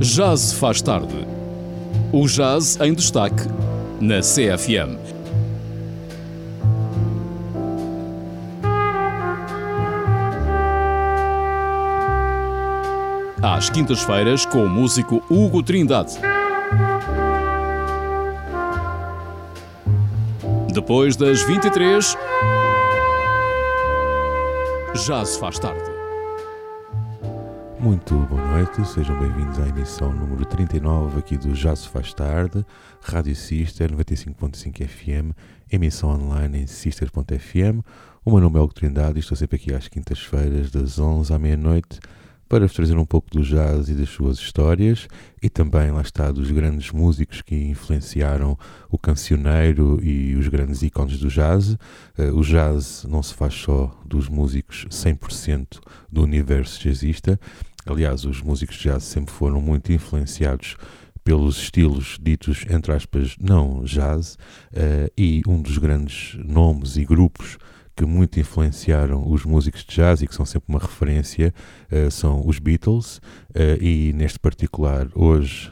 Jazz faz tarde. O jazz em destaque na CFM. Às quintas-feiras com o músico Hugo Trindade. Depois das 23, já se faz tarde. Muito boa noite, sejam bem-vindos à emissão número 39 aqui do Já se faz tarde, Rádio Sister 95.5 FM, emissão online em sister.fm. O meu nome é Hugo Trindade e estou sempre aqui às quintas-feiras das 11 à meia-noite para vos trazer um pouco do jazz e das suas histórias e também, lá está, dos grandes músicos que influenciaram o cancioneiro e os grandes ícones do jazz. Uh, o jazz não se faz só dos músicos 100% do universo jazzista. Aliás, os músicos de jazz sempre foram muito influenciados pelos estilos ditos, entre aspas, não jazz, uh, e um dos grandes nomes e grupos que muito influenciaram os músicos de jazz e que são sempre uma referência uh, são os Beatles uh, e neste particular hoje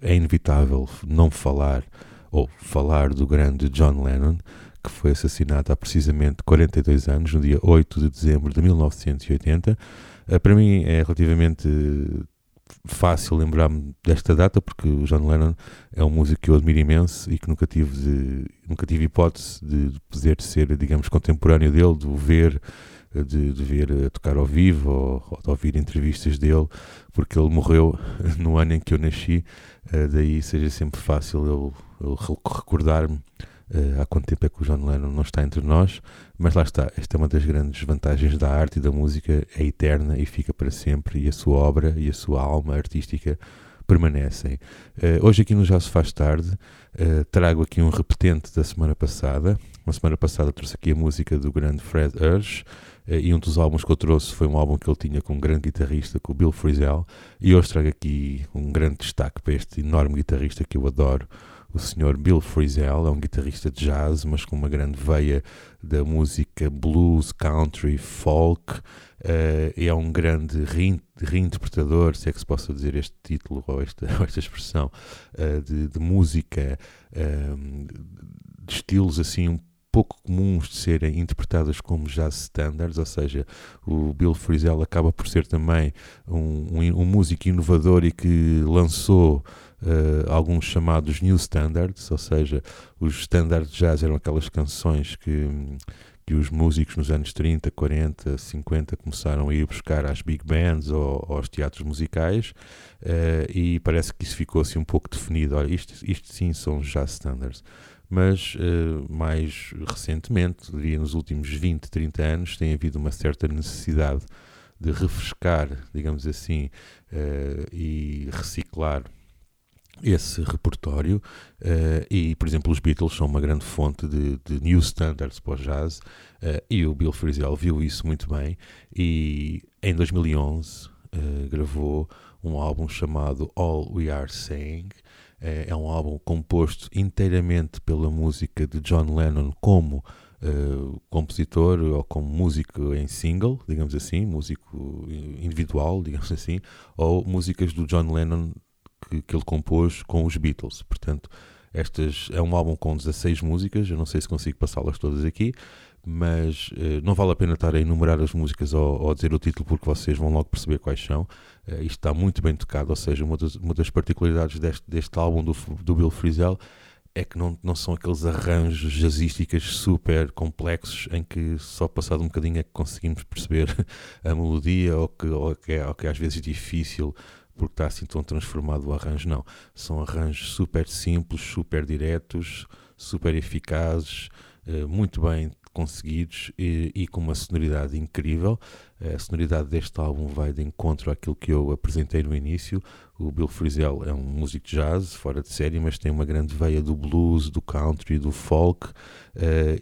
é inevitável não falar ou falar do grande John Lennon que foi assassinado há precisamente 42 anos no dia 8 de dezembro de 1980 para mim é relativamente fácil lembrar-me desta data porque o John Lennon é um músico que eu admiro imenso e que nunca tive, de, nunca tive hipótese de poder ser, digamos, contemporâneo dele, de o ver, de, de ver a tocar ao vivo ou, ou, de ouvir entrevistas dele, porque ele morreu no ano em que eu nasci, daí seja sempre fácil eu, eu recordar-me há quanto tempo é que o John Lennon não está entre nós, mas lá está, esta é uma das grandes vantagens da arte e da música, é eterna e fica para sempre, e a sua obra e a sua alma artística permanecem. Uh, hoje aqui no Já Se Faz Tarde uh, trago aqui um repetente da semana passada. Na semana passada trouxe aqui a música do grande Fred Urge, e um dos álbuns que eu trouxe foi um álbum que ele tinha com um grande guitarrista, com o Bill Frisell, e hoje trago aqui um grande destaque para este enorme guitarrista que eu adoro, o Sr. Bill Frisell é um guitarrista de jazz, mas com uma grande veia da música blues, country, folk. Uh, é um grande reinterpretador, se é que se possa dizer este título ou esta, ou esta expressão, uh, de, de, música, uh, de estilos assim um pouco comuns de serem interpretadas como jazz standards, ou seja, o Bill Frisell acaba por ser também um, um, um músico inovador e que lançou uh, alguns chamados New Standards, ou seja, os standards jazz eram aquelas canções que, que os músicos nos anos 30, 40, 50 começaram a ir buscar às big bands ou, ou aos teatros musicais uh, e parece que isso ficou assim um pouco definido. Olha, isto, isto sim são jazz standards mas uh, mais recentemente, diria nos últimos 20, 30 anos, tem havido uma certa necessidade de refrescar, digamos assim, uh, e reciclar esse repertório uh, e, por exemplo, os Beatles são uma grande fonte de, de new standards para o jazz uh, e o Bill Frisell viu isso muito bem e em 2011 uh, eh, gravou um álbum chamado All We Are Saying é um álbum composto inteiramente pela música de John Lennon como compositor ou como músico em single, digamos assim, músico individual, digamos assim, ou músicas do John Lennon que, que ele compôs com os Beatles. Portanto, estas é um álbum com 16 músicas, eu não sei se consigo passá-las todas aqui, mas uh, não vale a pena estar a enumerar as músicas ou, ou dizer o título porque vocês vão logo perceber quais são. Uh, isto está muito bem tocado, ou seja, uma das, uma das particularidades deste, deste álbum do, do Bill Frisell é que não, não são aqueles arranjos jazzísticos super complexos em que só passado um bocadinho é que conseguimos perceber a melodia ou que, ou que, é, ou que é às vezes difícil porque está assim tão transformado o arranjo, não. São arranjos super simples, super diretos, super eficazes, eh, muito bem conseguidos e, e, com uma sonoridade incrível. A sonoridade deste álbum vai de encontro àquilo que eu apresentei no início. O Bill Frisell é um músico de jazz, fora de série, mas tem uma grande veia do blues, do country, do folk, uh,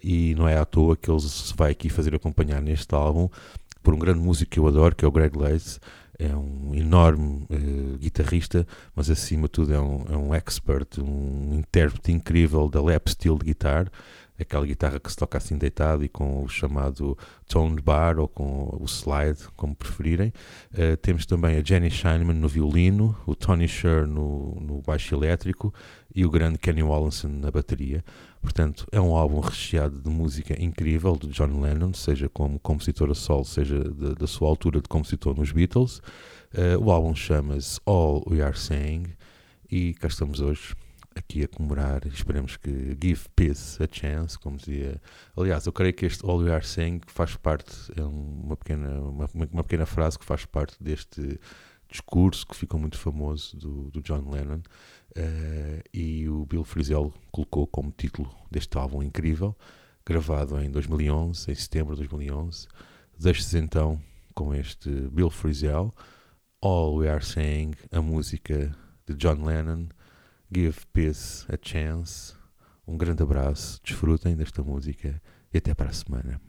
e não é à toa que ele se vai aqui fazer acompanhar neste álbum por um grande músico que eu adoro, que é o Greg Lace é um enorme uh, guitarrista, mas acima de tudo é um, é um expert, um intérprete incrível da lap steel guitar. aquela guitarra que se toca assim deitado e com o chamado toned bar ou com o slide, como preferirem. Uh, temos também a Jenny Scheinman no violino, o Tony Sher no, no baixo elétrico e o grande Kenny Wallenson na bateria. Portanto, é um álbum recheado de música incrível de John Lennon, seja como compositor a solo, seja da sua altura de compositor nos Beatles. Uh, o álbum chama-se All We Are Saying e cá estamos hoje aqui a comemorar. Esperemos que give peace a chance, como dizia. Aliás, eu creio que este All We Are Saying faz parte, é uma pequena, uma, uma pequena frase que faz parte deste discurso que ficou muito famoso do, do John Lennon uh, e o Bill Frisell colocou como título deste álbum incrível, gravado em 2011, em setembro de 2011. Deixe-se então com este Bill Frisell, All We Are Saying, a música de John Lennon, Give Peace a Chance. Um grande abraço, desfrutem desta música e até para a semana.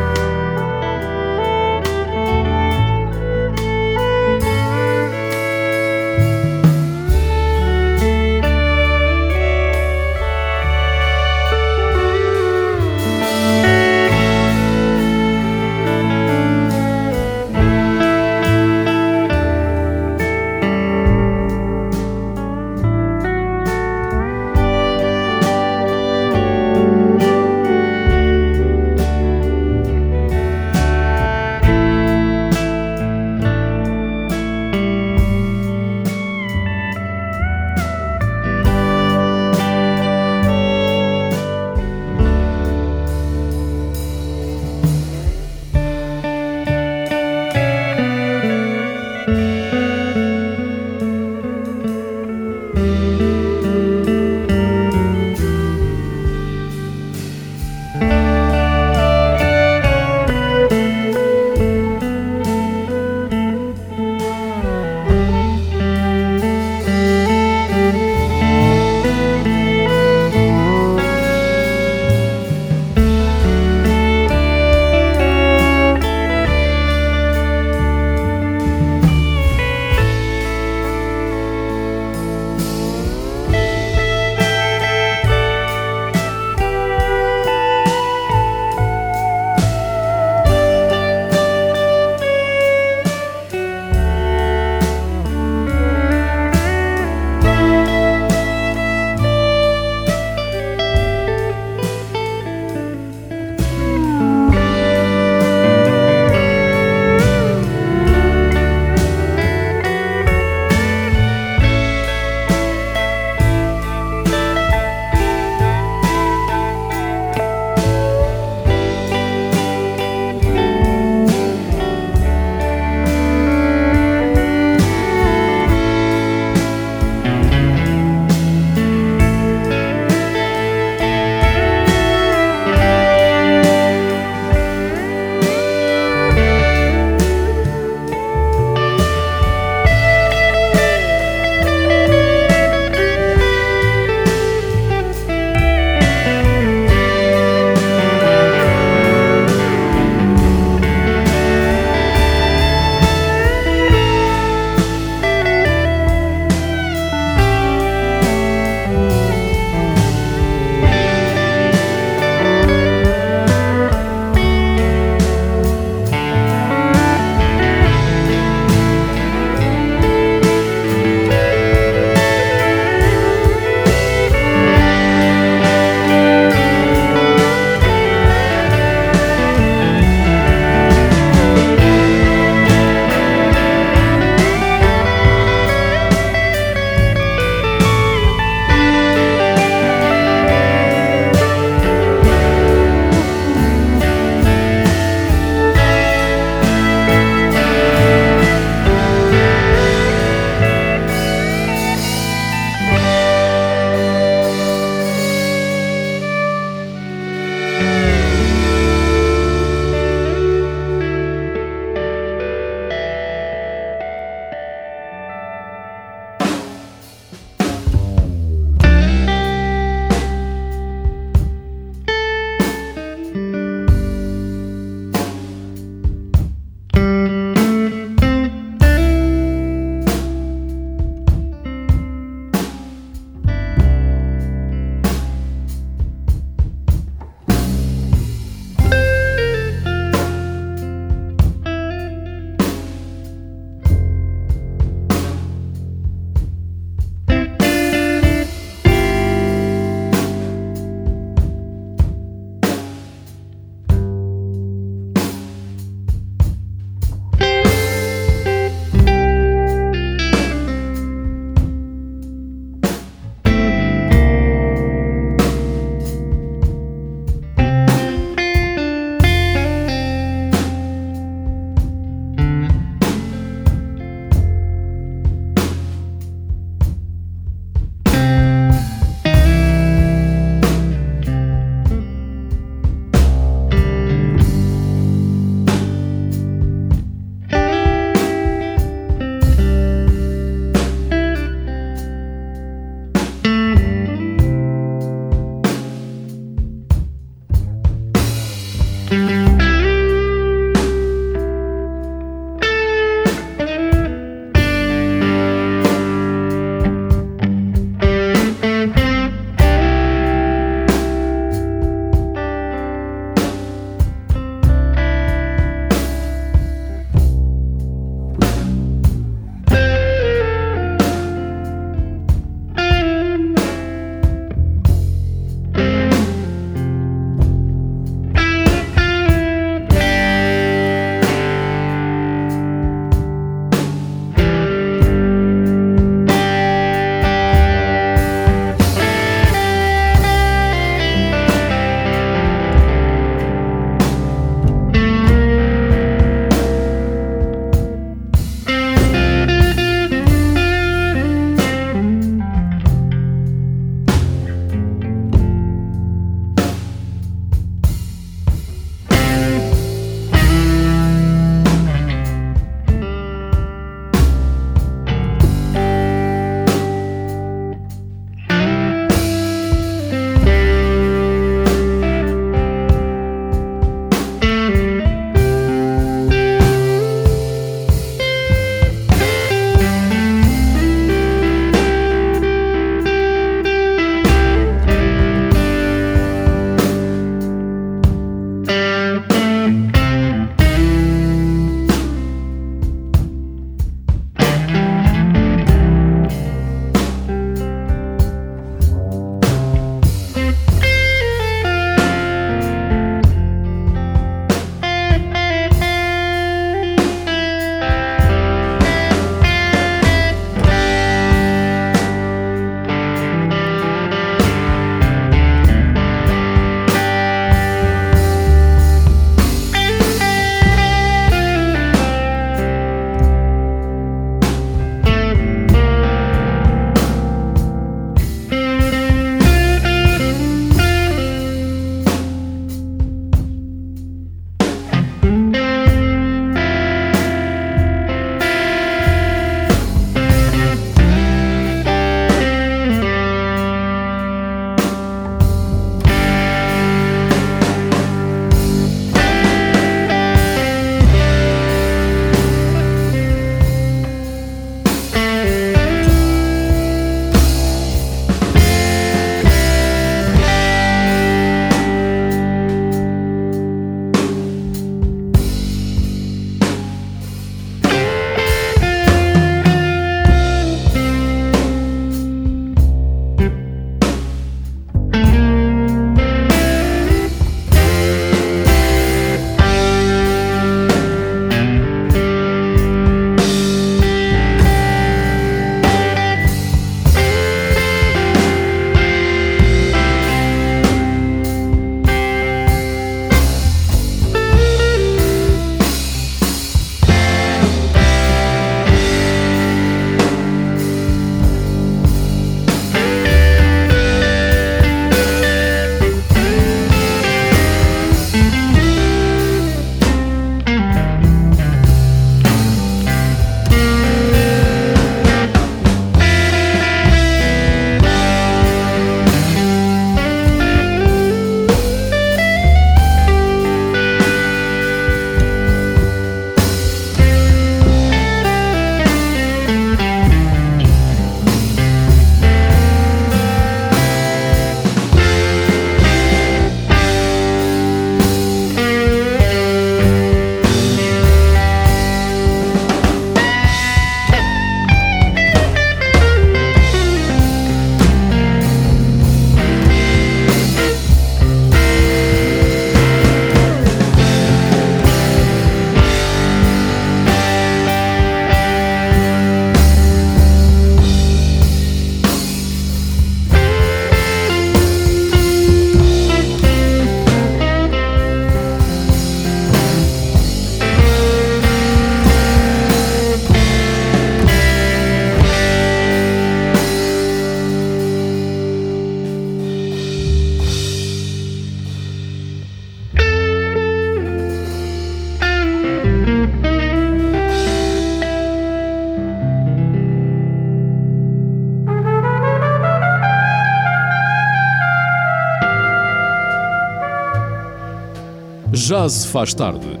Se faz tarde.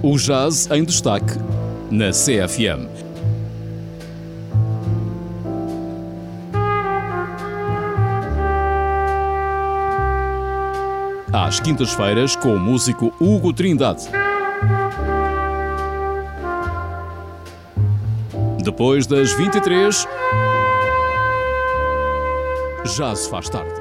O jazz em destaque na CFM. Às quintas-feiras com o músico Hugo Trindade. Depois das 23, já se faz tarde.